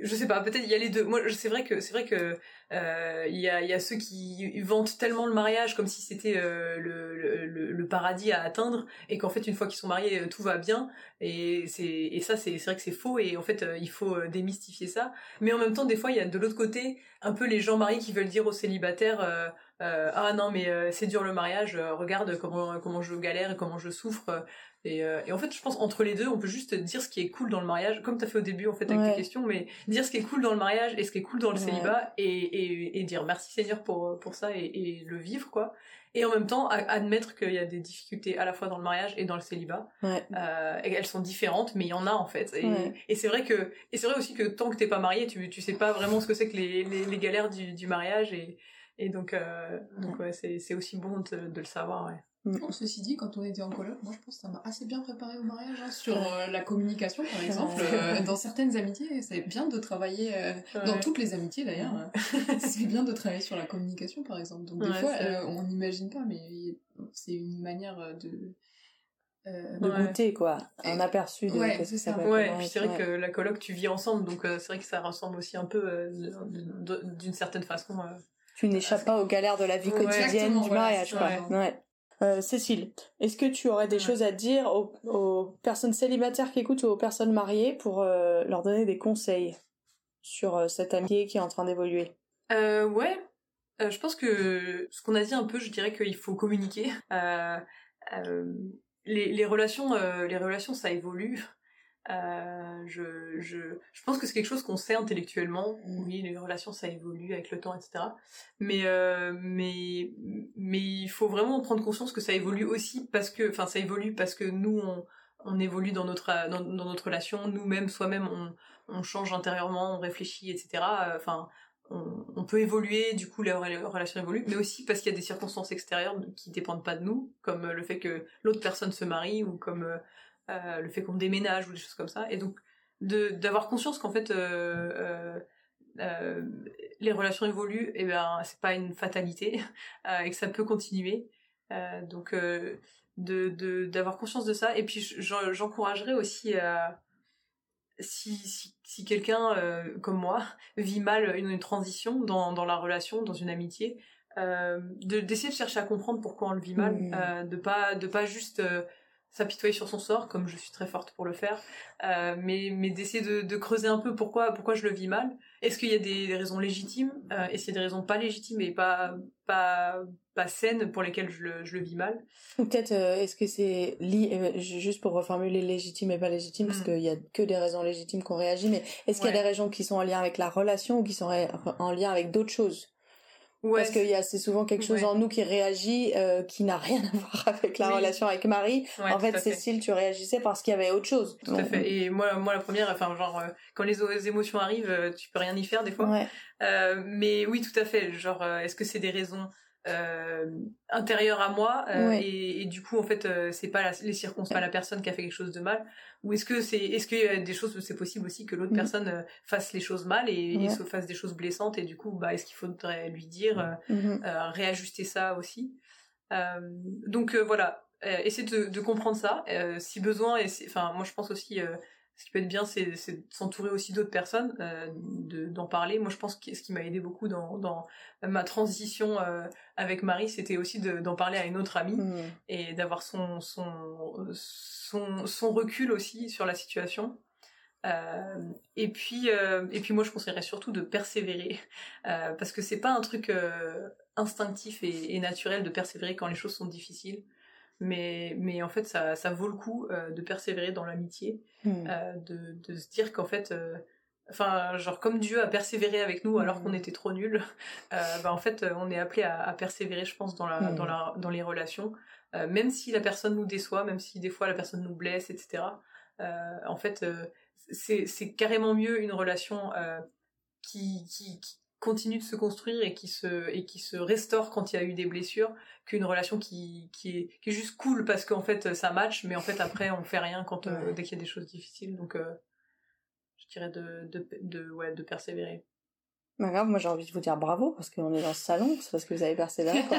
Speaker 2: je sais pas, peut-être il y a les deux. Moi, c'est vrai que c'est vrai que euh, il y a ceux qui vantent tellement le mariage comme si c'était euh, le, paradis à atteindre et qu'en fait une fois qu'ils sont mariés tout va bien et c'est et ça c'est vrai que c'est faux et en fait euh, il faut démystifier ça. Mais en même temps des fois il y a de l'autre côté un peu les gens mariés qui veulent dire aux célibataires ah non mais c'est dur le mariage, regarde comment comment je galère et comment je souffre. Et, euh, et, en fait, je pense entre les deux, on peut juste dire ce qui est cool dans le mariage, comme tu as fait au début en fait avec tes questions, mais dire ce qui est cool dans le mariage et ce qui est cool dans le célibat et, et, et, dire merci Seigneur pour pour ça et, le vivre quoi. Et en même temps, admettre qu'il y a des difficultés à la fois dans le mariage et dans le célibat. Euh, elles sont différentes, mais il y en a en fait. Et, c'est vrai que et c'est vrai aussi que tant que t'es pas marié, tu tu sais pas vraiment ce que c'est que les, les, les galères du, du mariage et et donc euh, donc ouais, c'est c'est aussi bon de, de le savoir. Ouais.
Speaker 3: Mm. ceci dit, quand on était en coloc, moi je pense que ça m'a assez bien préparé au mariage hein, sur euh, la communication par exemple. Euh, dans certaines amitiés, c'est bien de travailler, euh, dans toutes les amitiés d'ailleurs, c'est bien de travailler sur la communication par exemple. Donc des fois, on n'imagine pas, mais c'est une manière de...
Speaker 1: de goûter quoi, un aperçu de
Speaker 3: ouais, c'est ça.
Speaker 2: Ouais, puis c'est vrai que la coloc tu vis ensemble, donc c'est vrai que ça ressemble aussi un peu d'une certaine façon.
Speaker 1: tu n'échappes pas aux galères de la vie quotidienne du mariage quoi. Ouais. Euh, Cécile, est-ce que tu aurais des choses à dire aux, personnes célibataires qui écoutent ou aux personnes mariées pour euh, leur donner des conseils sur euh, cette amitié qui est en train d'évoluer?
Speaker 2: Ouais, je pense que ce qu'on a dit un peu, je dirais qu'il faut communiquer. les, les relations, les relations, ça évolue. Euh, je, je, je pense que c'est quelque chose qu'on sait intellectuellement. Mm. Oui, les relations, ça évolue avec le temps, etc. Mais, euh, mais, mais il faut vraiment prendre conscience que ça évolue aussi parce que, enfin, ça évolue parce que nous, on, on évolue dans notre, dans, dans notre relation. Nous-mêmes, soi-même, on, on change intérieurement, on réfléchit, etc. Enfin, on, on, peut évoluer, du coup, la, relation évolue, mais aussi parce qu'il y a des circonstances extérieures qui dépendent pas de nous, comme le fait que l'autre personne se marie ou comme euh, le fait qu'on déménage ou des choses comme ça. Et donc, d'avoir conscience qu'en fait, euh, euh, les relations évoluent, et ben c'est pas une fatalité et que ça peut continuer. donc, de d'avoir conscience de ça. Et puis, j'encouragerais aussi si, si, si quelqu'un comme moi vit mal une, une transition dans, dans la relation, dans une amitié, euh, d'essayer de, chercher à comprendre pourquoi on le vit mal, mmh. de pas de pas juste s'apitoyer sur son sort, comme je suis très forte pour le faire, euh, mais, mais d'essayer de, de, creuser un peu pourquoi, pourquoi je le vis mal. Est-ce qu'il y a des, raisons légitimes euh, Est-ce qu'il y a des raisons pas légitimes et pas, pas, pas saines pour lesquelles je le, je le vis mal?
Speaker 1: Peut-être, euh, est-ce que c'est li juste pour reformuler légitime et pas légitime, parce mm. qu'il y a que des raisons légitimes qu'on réagit, mais est-ce qu'il y a des raisons qui sont en lien avec la relation ou qui sont en lien avec d'autres choses? Ouais, Parce qu'il y a c'est souvent quelque chose en nous qui réagit euh, qui n'a rien à voir avec la relation avec Marie. en fait, Cécile, tu réagissais parce qu'il y avait autre chose.
Speaker 2: Tout à fait. Et moi, moi la première, enfin genre euh, quand les émotions arrivent, euh, tu peux rien y faire des fois. Euh, mais oui, tout à fait. Genre, est-ce que c'est des raisons euh, intérieur à moi euh, et, et, du coup en fait euh, c'est pas la, les circonstances pas la personne qui a fait quelque chose de mal. Ou est-ce que c'est est-ce qu'il y a des choses c'est possible aussi que l'autre mm. personne euh, fasse les choses mal et, se fasse des choses blessantes et du coup bah est-ce qu'il faudrait lui dire mm-hmm. réajuster ça aussi? Donc voilà. Essayer de, de, comprendre ça si besoin et enfin moi je pense aussi ce qui peut être bien, c'est de s'entourer aussi d'autres personnes, euh, d'en parler. Moi, je pense que ce qui m'a aidé beaucoup dans, dans ma transition euh, avec Marie, c'était aussi d'en parler à une autre amie mmh. et d'avoir son, son, son, son, recul aussi sur la situation. Euh, et puis, et puis moi, je conseillerais surtout de persévérer parce que c'est pas un truc instinctif et, et, naturel de persévérer quand les choses sont difficiles mais mais en fait ça ça vaut le coup euh, de persévérer dans l'amitié hmm. euh, de de se dire qu'en fait euh, enfin genre comme Dieu a persévéré avec nous alors qu'on hmm. était trop nuls bah en fait on est appelé à, à, persévérer je pense dans la dans hmm. la dans les relations même si la personne nous déçoit même si des fois la personne nous blesse etc en fait c'est c'est carrément mieux une relation qui, qui, qui continue de se construire et qui se et qui se restaure quand il y a eu des blessures qu'une relation qui qui est qui est juste cool parce qu'en fait ça match mais en fait après on fait rien quand euh, dès qu'il y a des choses difficiles. Donc euh, je dirais de de de ouais de persévérer
Speaker 1: bah grave, moi j'ai envie de vous dire bravo parce qu'on est dans ce salon, c'est parce que vous avez persévéré quoi.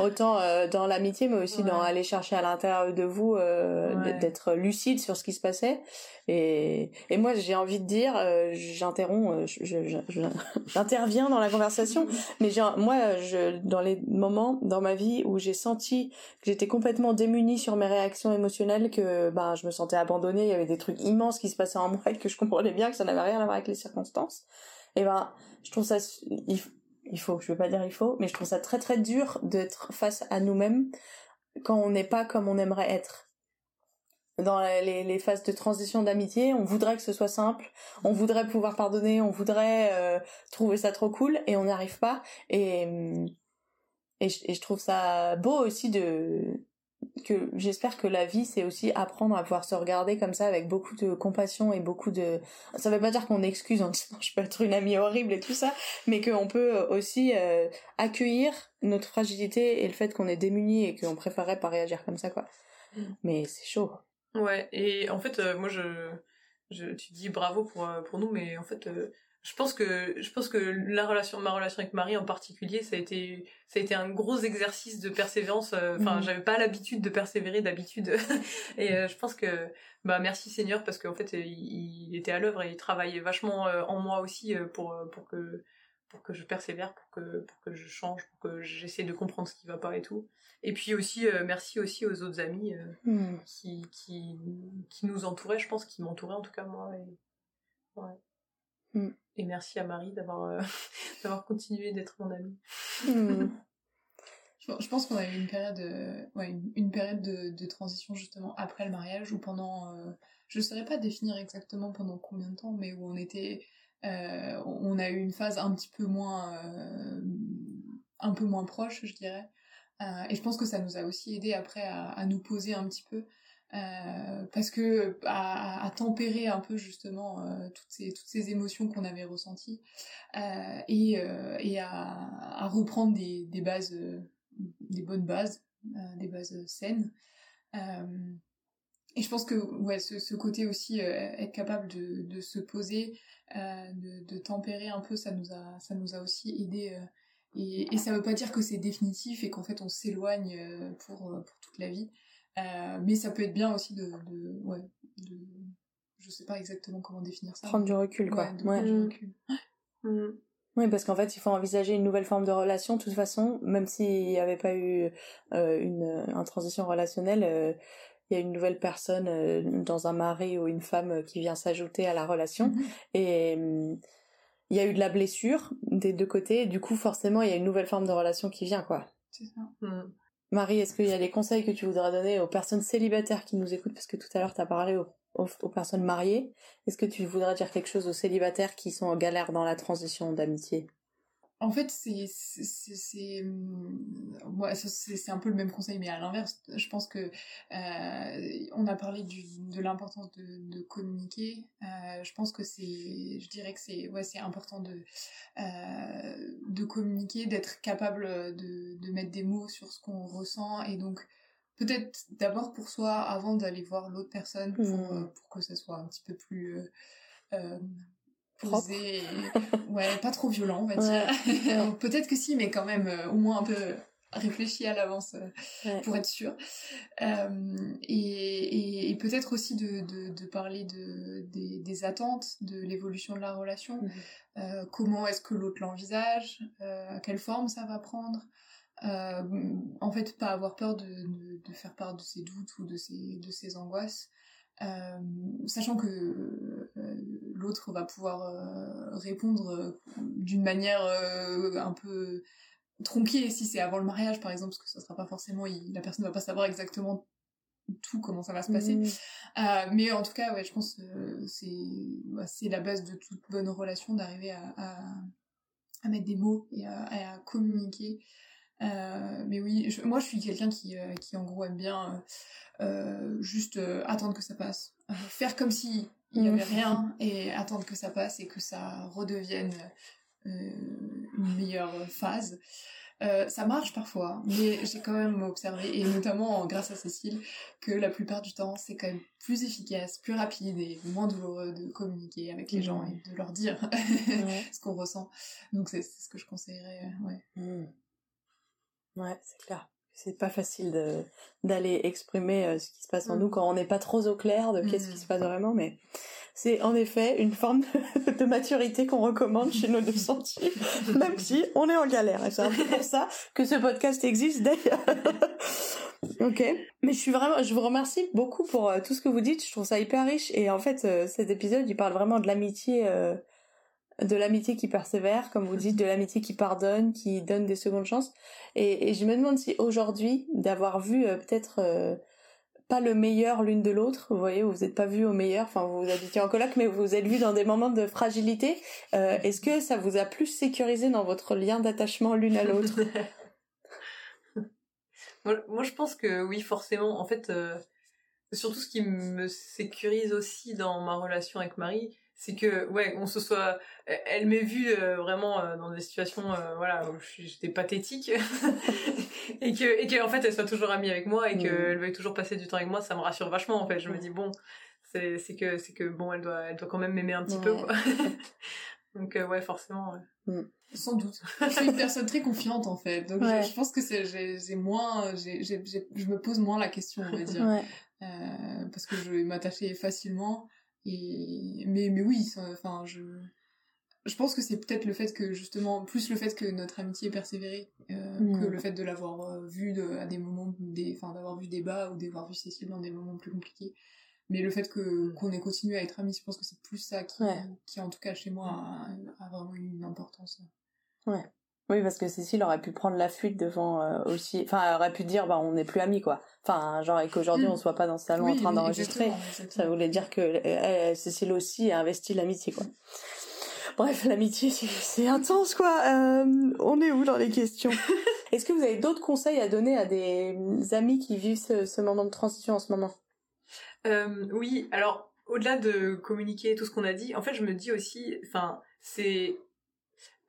Speaker 1: Autant euh, dans l'amitié, mais aussi dans aller chercher à l'intérieur de vous euh, d'être lucide sur ce qui se passait. Et, et moi j'ai envie de dire, euh, j'interromps, j'interviens dans la conversation, mais moi je, dans les moments dans ma vie où j'ai senti que j'étais complètement démunie sur mes réactions émotionnelles, que ben je me sentais abandonnée, il y avait des trucs immenses qui se passaient en moi et que je comprenais bien que ça n'avait rien à voir avec les circonstances et eh ben je trouve ça il, faut je veux pas dire il faut mais je trouve ça très très dur d'être face à nous-mêmes quand on n'est pas comme on aimerait être dans les, phases de transition d'amitié, on voudrait que ce soit simple, on voudrait pouvoir pardonner, on voudrait euh, trouver ça trop cool et on n'y arrive pas. Et, et je trouve ça beau aussi de que j'espère que la vie c'est aussi apprendre à pouvoir se regarder comme ça avec beaucoup de compassion et beaucoup de ça veut pas dire qu'on excuse en disant je peux être une amie horrible et tout ça mais qu'on peut aussi euh, accueillir notre fragilité et le fait qu'on est démuni et qu'on préférerait pas réagir comme ça quoi mm. mais c'est chaud
Speaker 2: ouais et en fait euh, moi je, je tu dis bravo pour euh, pour nous mais en fait je pense que je pense que la relation ma relation avec Marie en particulier ça a été ça a été un gros exercice de persévérance euh, enfin mhm. j'avais pas l'habitude de persévérer d'habitude et euh, je pense que bah merci Seigneur parce qu'en fait il, était à l'œuvre et il travaillait vachement euh, en moi aussi pour pour que pour que je persévère pour que pour que je change pour que j'essaie de comprendre ce qui va pas et tout et puis aussi merci aussi aux autres amis mhm. qui qui qui nous entouraient je pense qui m'entouraient en tout cas moi et ouais Mm. Et merci à Marie d'avoir euh, d'avoir continué d'être mon amie.
Speaker 3: Mm. Je pense qu'on a eu une période, ouais, une, période de, de, transition justement après le mariage ou pendant, je ne saurais pas définir exactement pendant combien de temps, mais où on était, on a eu une phase un petit peu moins, un peu moins proche, je dirais. et je pense que ça nous a aussi aidé après à, à nous poser un petit peu euh, parce que à, tempérer un peu justement euh, toutes ces toutes ces émotions qu'on avait ressenties euh, et et à, reprendre des bases des bonnes bases des bases saines et je pense que ouais ce, ce côté aussi être capable de se poser de tempérer un peu ça nous a ça nous a aussi aidé et, et ça veut pas dire que c'est définitif et qu'en fait on s'éloigne pour pour toute la vie euh, mais ça peut être bien aussi de, de, ouais, de, je sais pas exactement comment définir ça.
Speaker 1: Prendre du recul, quoi. Ouais, du recul. Mm. Oui, parce qu'en fait, il faut envisager une nouvelle forme de relation. De toute façon, même s'il n'y avait pas eu euh, une, une transition relationnelle, euh, il y a une nouvelle personne euh, dans un mari ou une femme qui vient s'ajouter à la relation. Mm-hmm. Et mm, il y a eu de la blessure des deux côtés. Et du coup, forcément, il y a une nouvelle forme de relation qui vient, quoi.
Speaker 3: C'est ça. Mm.
Speaker 1: Marie, est-ce qu'il y a des conseils que tu voudrais donner aux personnes célibataires qui nous écoutent? Parce que tout à l'heure, tu as parlé aux, personnes mariées. Est-ce que tu voudrais dire quelque chose aux célibataires qui sont en galère dans la transition d'amitié?
Speaker 3: En fait, c'est c'est un peu le même conseil, mais à l'inverse, je pense que euh, on a parlé du, de l'importance de, de, communiquer. Euh, je pense que c'est, je dirais que c'est ouais, c'est important de euh, de communiquer, d'être capable de, de mettre des mots sur ce qu'on ressent et donc peut-être d'abord pour soi avant d'aller voir l'autre personne pour, mmh. pour que ça soit un petit peu plus euh, posé, ouais, pas trop violent, on va dire. Peut-être que si, mais quand même, euh, au moins un peu réfléchi à l'avance euh, pour être sûr. Euh, et, et, peut-être aussi de, de, de parler de, des, des, attentes, de l'évolution de la relation. Euh, comment est-ce que l'autre l'envisage? Quelle forme ça va prendre? En fait, pas avoir peur de, de, faire part de ses doutes ou de ses, de ses angoisses. Euh, sachant que euh, l'autre va pouvoir euh, répondre d'une manière un peu tronquée si c'est avant le mariage par exemple parce que ça sera pas forcément la personne va pas savoir exactement tout comment ça va se passer mmh. mais en tout cas ouais je pense c'est bah, c'est la base de toute bonne relation d'arriver à, à, mettre des mots et à, à communiquer euh, mais oui, moi je suis quelqu'un qui, euh, qui en gros aime bien euh, juste attendre que ça passe. faire comme si il n'y avait mm. rien et attendre que ça passe et que ça redevienne une meilleure phase. ça marche parfois, mais j'ai quand même observé, et notamment grâce à Cécile, que la plupart du temps, c'est quand même plus efficace, plus rapide et moins douloureux de communiquer avec les gens et de leur dire ce qu'on ressent. Donc c'est ce que je conseillerais, ouais. Mm.
Speaker 1: Ouais, c'est clair. C'est pas facile de d'aller exprimer euh, ce qui se passe en nous mm. quand on n'est pas trop au clair de qu'est-ce qui mm. se passe vraiment, mais c'est en effet une forme de, maturité qu'on recommande chez nos deux sentiers, même si on est en galère. Et c'est un peu pour ça que ce podcast existe d'ailleurs. ok. Mais je suis vraiment, je vous remercie beaucoup pour euh, tout ce que vous dites. Je trouve ça hyper riche. Et en fait, euh, cet épisode, il parle vraiment de l'amitié de l'amitié qui persévère, comme vous dites, de l'amitié qui pardonne, qui donne des secondes chances. Et, je me demande si aujourd'hui, d'avoir vu euh, peut-être euh, pas le meilleur l'une de l'autre, vous voyez, vous n'êtes pas vu au meilleur, enfin vous habitiez en coloc, mais vous vous êtes vu dans des moments de fragilité. Euh, est-ce que ça vous a plus sécurisé dans votre lien d'attachement l'une à l'autre?
Speaker 2: Moi, je pense que oui, forcément. En fait, surtout ce qui me sécurise aussi dans ma relation avec Marie, c'est que ouais on se soit elle m'ait vu euh, vraiment euh, dans des situations euh, voilà où j'étais pathétique. Et que et que en fait elle soit toujours amie avec moi et mmh. qu'elle veuille toujours passer du temps avec moi ça me rassure vachement en fait. Je me dis bon c'est c'est que c'est que bon elle doit elle doit quand même m'aimer un petit peu quoi. Donc ouais forcément
Speaker 3: mmh. sans doute. Je suis une personne très confiante en fait. Donc je, pense que c'est j'ai moins j'ai j'ai je me pose moins la question on va dire. Parce que je vais m'attacher facilement mais mais oui enfin je je pense que c'est peut-être le fait que justement plus le fait que notre amitié est persévérée euh, que mm. le fait de l'avoir euh, vu de, à des moments des enfin d'avoir vu des bas ou d'avoir vu Cécile dans des moments plus compliqués. Mais le fait que qu'on ait continué à être amis je pense que c'est plus ça qui qui en tout cas chez moi a, a vraiment eu une importance.
Speaker 1: Ouais Oui, parce que Cécile aurait pu prendre la fuite devant euh, aussi. Enfin, elle aurait pu dire, bah, on n'est plus amis, quoi. Enfin, genre, et qu'aujourd'hui, mm. on soit pas dans ce salon en train d'enregistrer. Ça voulait dire que Cécile aussi a investi l'amitié, quoi. Bref, l'amitié, c'est intense, quoi. Euh, on est où dans les questions? Est-ce que vous avez d'autres conseils à donner à des amis qui vivent ce, moment de transition en ce moment?
Speaker 2: Euh, Oui, alors, au-delà de communiquer tout ce qu'on a dit, en fait, je me dis aussi, enfin, c'est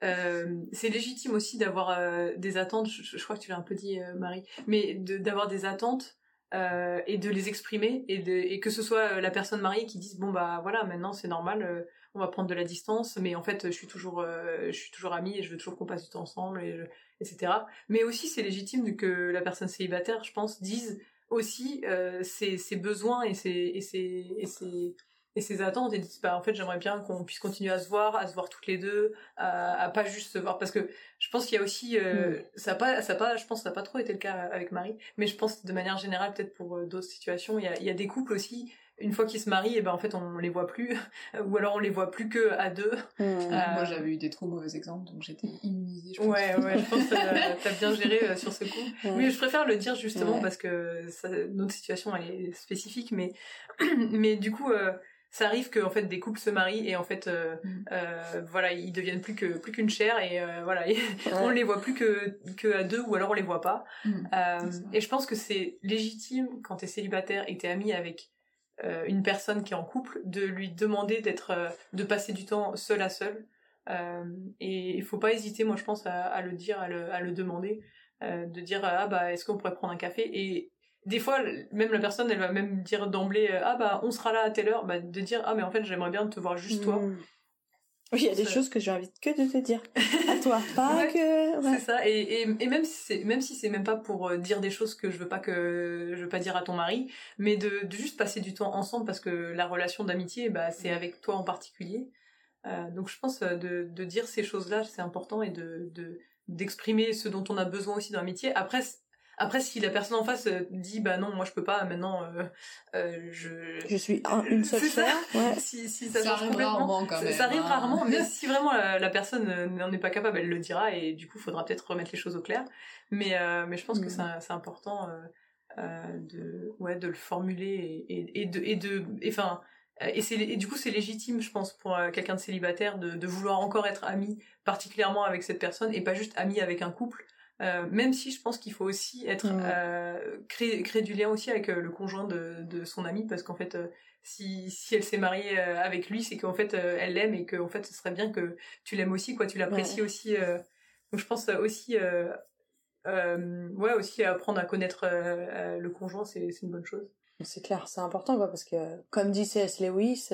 Speaker 2: euh, c'est légitime aussi d'avoir euh, des attentes, je, crois que tu l'as un peu dit euh, Marie, mais d'avoir des attentes et de les exprimer et, que ce soit la personne mariée qui dise bon bah voilà maintenant c'est normal, on va prendre de la distance, mais en fait je suis toujours je suis toujours amie et je veux toujours qu'on passe du temps ensemble et etc. Mais aussi c'est légitime que la personne célibataire, je pense, dise aussi ses, besoins et ses, et ses et ses attentes et disent bah en fait j'aimerais bien qu'on puisse continuer à se voir à se voir toutes les deux à, pas juste se voir. Parce que je pense qu'il y a aussi euh, mm. ça pas ça pas je pense que ça n'a pas trop été le cas avec Marie. Mais je pense de manière générale peut-être pour euh, d'autres situations il y a, il y a des couples aussi. Une fois qu'ils se marient et ben en fait on les voit plus. Ou alors on les voit plus que à deux.
Speaker 3: Mm. euh, moi j'avais eu des trop mauvais exemples donc j'étais immunisée
Speaker 2: je pense. ouais ouais je pense que t'as bien géré sur ce coup. Oui je préfère le dire justement parce que ça, notre situation elle est spécifique mais mais du coup ça arrive que en fait des couples se marient et en fait euh, mm. euh, voilà ils deviennent plus que plus qu'une chair et euh, voilà on les voit plus que que à deux ou alors on les voit pas mm. et je pense que c'est légitime quand t'es célibataire et t'es ami avec une personne qui est en couple de lui demander d'être de passer du temps seul à seul et il faut pas hésiter moi je pense à, à le dire à le, à le demander de dire ah bah est-ce qu'on pourrait prendre un café et des fois, même la personne, elle va même dire d'emblée, euh, ah bah on sera là à telle heure, bah, de dire, ah mais en fait j'aimerais bien te voir juste toi.
Speaker 1: Hmm. Oui, il y a des choses que j'invite que de te dire à toi, pas que.
Speaker 2: C'est ça. Et, et, même si c'est même si c'est même pas pour euh, dire des choses que je veux pas que je veux pas dire à ton mari, mais de, juste passer du temps ensemble parce que la relation d'amitié, bah c'est avec toi en particulier. Euh, donc je pense de, de dire ces choses-là, c'est important et de d'exprimer ce dont on a besoin aussi dans l'amitié. Après, après, si la personne en face euh, dit bah non, moi je peux pas, maintenant euh, euh, je
Speaker 1: je suis une seule chair,
Speaker 2: ouais. si, si ça, arrive rarement quand même. Ça, arrive hein. rarement, mais si vraiment la, personne n'en est pas capable, elle le dira et du coup, il faudra peut-être remettre les choses au clair. Mais mais je pense que mm. c'est important de ouais de le formuler et, et, de et de enfin et, c'est et du coup c'est légitime je pense pour quelqu'un de célibataire de, de vouloir encore être ami particulièrement avec cette personne et pas juste ami avec un couple euh, même si je pense qu'il faut aussi être euh, créer, créer du lien aussi avec euh, le conjoint de, de son ami parce qu'en fait si, si elle s'est mariée avec lui c'est qu'en fait elle l'aime et qu'en fait ce serait bien que tu l'aimes aussi quoi. Tu l'apprécies aussi donc je pense aussi ouais aussi apprendre à connaître le conjoint c'est une bonne chose.
Speaker 1: C'est clair, c'est important quoi, parce que comme dit C.S. Lewis,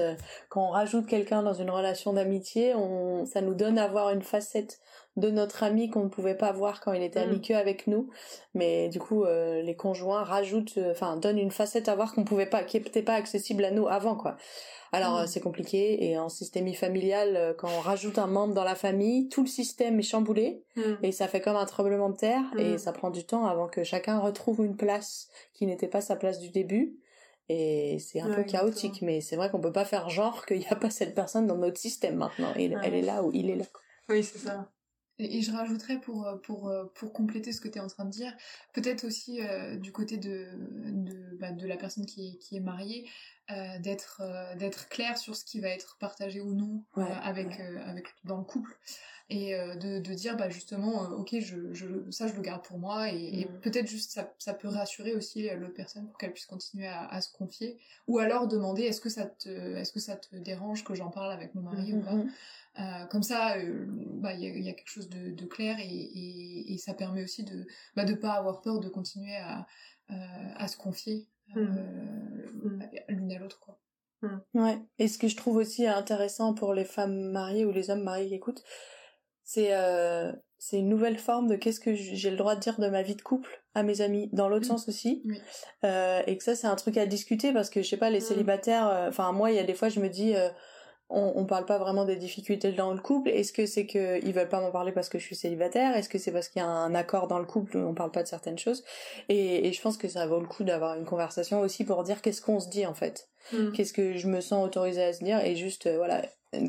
Speaker 1: quand on rajoute quelqu'un dans une relation d'amitié, on, ça nous donne à voir une facette de notre ami qu'on ne pouvait pas voir quand il était ami mm. que avec nous. Mais du coup euh, les conjoints rajoutent euh, enfin donnent une facette à voir qu'on pouvait pas qui était pas accessible à nous avant quoi. Alors mm. euh, c'est compliqué. Et en systémie familiale quand on rajoute un membre dans la famille tout le système est chamboulé. Mm. et ça fait comme un tremblement de terre. Et ça prend du temps avant que chacun retrouve une place qui n'était pas sa place du début. Et c'est un peu chaotique. Mais c'est vrai qu'on peut pas faire genre qu'il n'y a pas cette personne dans notre système maintenant. Et elle est là ou il est là
Speaker 2: oui c'est ça
Speaker 3: et, je rajouterais pour, euh, pour, euh, pour compléter ce que tu es en train de dire, peut-être aussi euh, du côté de, de, bah, de, la personne qui est, qui est mariée, d'être d'être clair sur ce qui va être partagé ou non avec, avec dans le couple et de, de dire bah justement ok je, je, ça je le garde pour moi et, mm. peut-être juste ça, ça peut rassurer aussi l'autre personne pour qu'elle puisse continuer à, à, se confier ou alors demander est-ce que ça te est-ce que ça te dérange que j'en parle avec mon mari ou pas mm-hmm. Euh, comme ça, euh, bah, il y, a, quelque chose de, clair et, ça permet aussi de bah, de pas avoir peur de continuer à, euh, se confier. L'une à l'autre quoi.
Speaker 1: Mmh. Ouais. Et ce que je trouve aussi intéressant pour les femmes mariées ou les hommes mariés qui écoutent, c'est c'est une nouvelle forme de qu'est-ce que j'ai le droit de dire de ma vie de couple à mes amis dans l'autre sens aussi et que ça c'est un truc à discuter parce que je sais pas les célibataires enfin moi il y a des fois je me dis on, on parle pas vraiment des difficultés dans le couple Est-ce que c'est que ils veulent pas m'en parler parce que je suis célibataire? Est-ce que c'est parce qu'il y a un accord dans le couple où on parle pas de certaines choses? Et, et, je pense que ça vaut le coup d'avoir une conversation aussi pour dire qu'est-ce qu'on se dit en fait. Mm. Qu'est-ce que je me sens autorisée à se dire? Et juste euh, voilà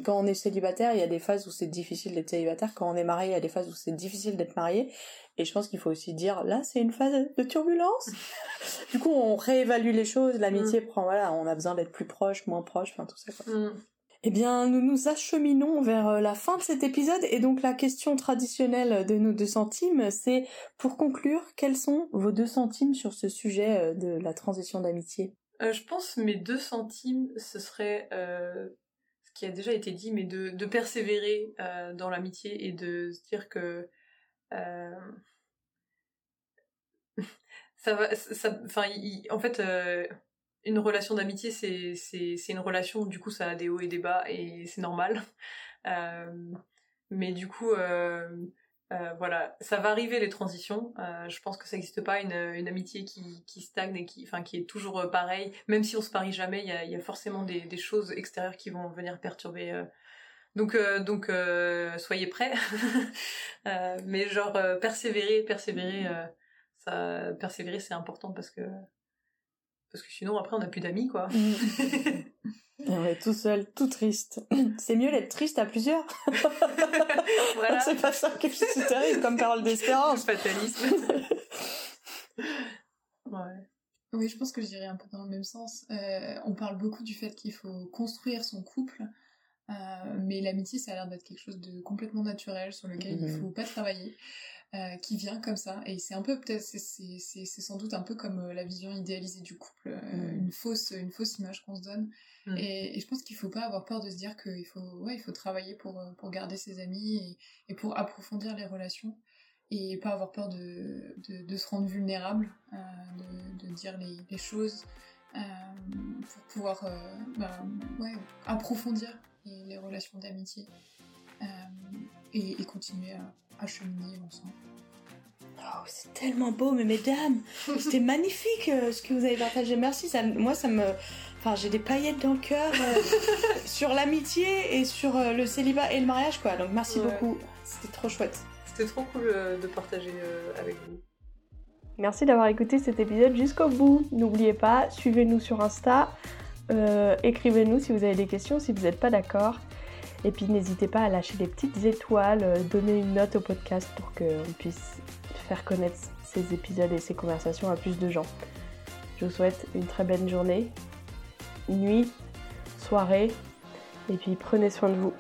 Speaker 1: quand on est célibataire il y a des phases où c'est difficile d'être célibataire quand on est marié il y a des phases où c'est difficile d'être marié et je pense qu'il faut aussi dire là c'est une phase de turbulence du coup on réévalue les choses l'amitié mm. prend voilà on a besoin d'être plus proche moins proche enfin tout ça quoi. Mm. Eh bien, nous nous acheminons vers euh, la fin de cet épisode et donc la question traditionnelle de nos deux centimes, c'est pour conclure, quels sont vos deux centimes sur ce sujet euh, de la transition d'amitié?
Speaker 2: Euh, Je pense mes deux centimes, ce serait ce qui a déjà été dit, mais de, persévérer dans l'amitié et de se dire que ça va, enfin, en fait une relation d'amitié, c'est une relation, du coup, ça a des hauts et des bas, et c'est normal. Euh, mais du coup, euh, euh, voilà, ça va arriver les transitions. je pense que ça n'existe pas une, une, amitié qui, qui stagne et qui, enfin, qui est toujours pareille. Même si on se parie jamais, il y a, forcément des, des, choses extérieures qui vont venir perturber. donc, donc, soyez prêts. mais genre, persévérer, persévérer, ça, persévérer, c'est important parce que parce que sinon après on n'a plus d'amis quoi. Mm.
Speaker 1: on est tout seul, tout triste. C'est mieux d'être triste à plusieurs. voilà. C'est pas ça que c'est terrible comme parole d'espérance.
Speaker 2: Fatalisme.
Speaker 3: ouais. Oui, je pense que je dirais un peu dans le même sens. Euh, on parle beaucoup du fait qu'il faut construire son couple, euh, mais l'amitié, ça a l'air d'être quelque chose de complètement naturel sur lequel il ne mm-hmm. faut pas travailler. Euh, qui vient comme ça. Et c'est un peu, peut-être, c'est sans doute un peu comme euh, la vision idéalisée du couple, euh, mm. une, fausse, une fausse image qu'on se donne. Mm. Et, je pense qu'il faut pas avoir peur de se dire qu'il faut, ouais, il faut travailler pour, pour garder ses amis et, et, pour approfondir les relations. Et pas avoir peur de, de, de se rendre vulnérable, de, de, dire les, les choses, pour pouvoir bah, ouais, approfondir les, les relations d'amitié et, et, continuer à à cheminer ensemble.
Speaker 1: Oh, c'est tellement beau, mais mesdames, c'était magnifique euh, ce que vous avez partagé. Merci, ça, moi ça me, enfin j'ai des paillettes dans le cœur euh, sur l'amitié et sur euh, le célibat et le mariage quoi. Donc merci beaucoup, c'était trop chouette.
Speaker 2: C'était trop cool de partager avec vous.
Speaker 4: Merci d'avoir écouté cet épisode jusqu'au bout. N'oubliez pas, suivez-nous sur Insta, écrivez-nous si vous avez des questions, si vous n'êtes pas d'accord. Et puis n'hésitez pas à lâcher des petites étoiles, euh, donner une note au podcast pour qu'on puisse faire connaître ces épisodes et ces conversations à plus de gens. Je vous souhaite une très belle journée, nuit, soirée, et puis prenez soin de vous.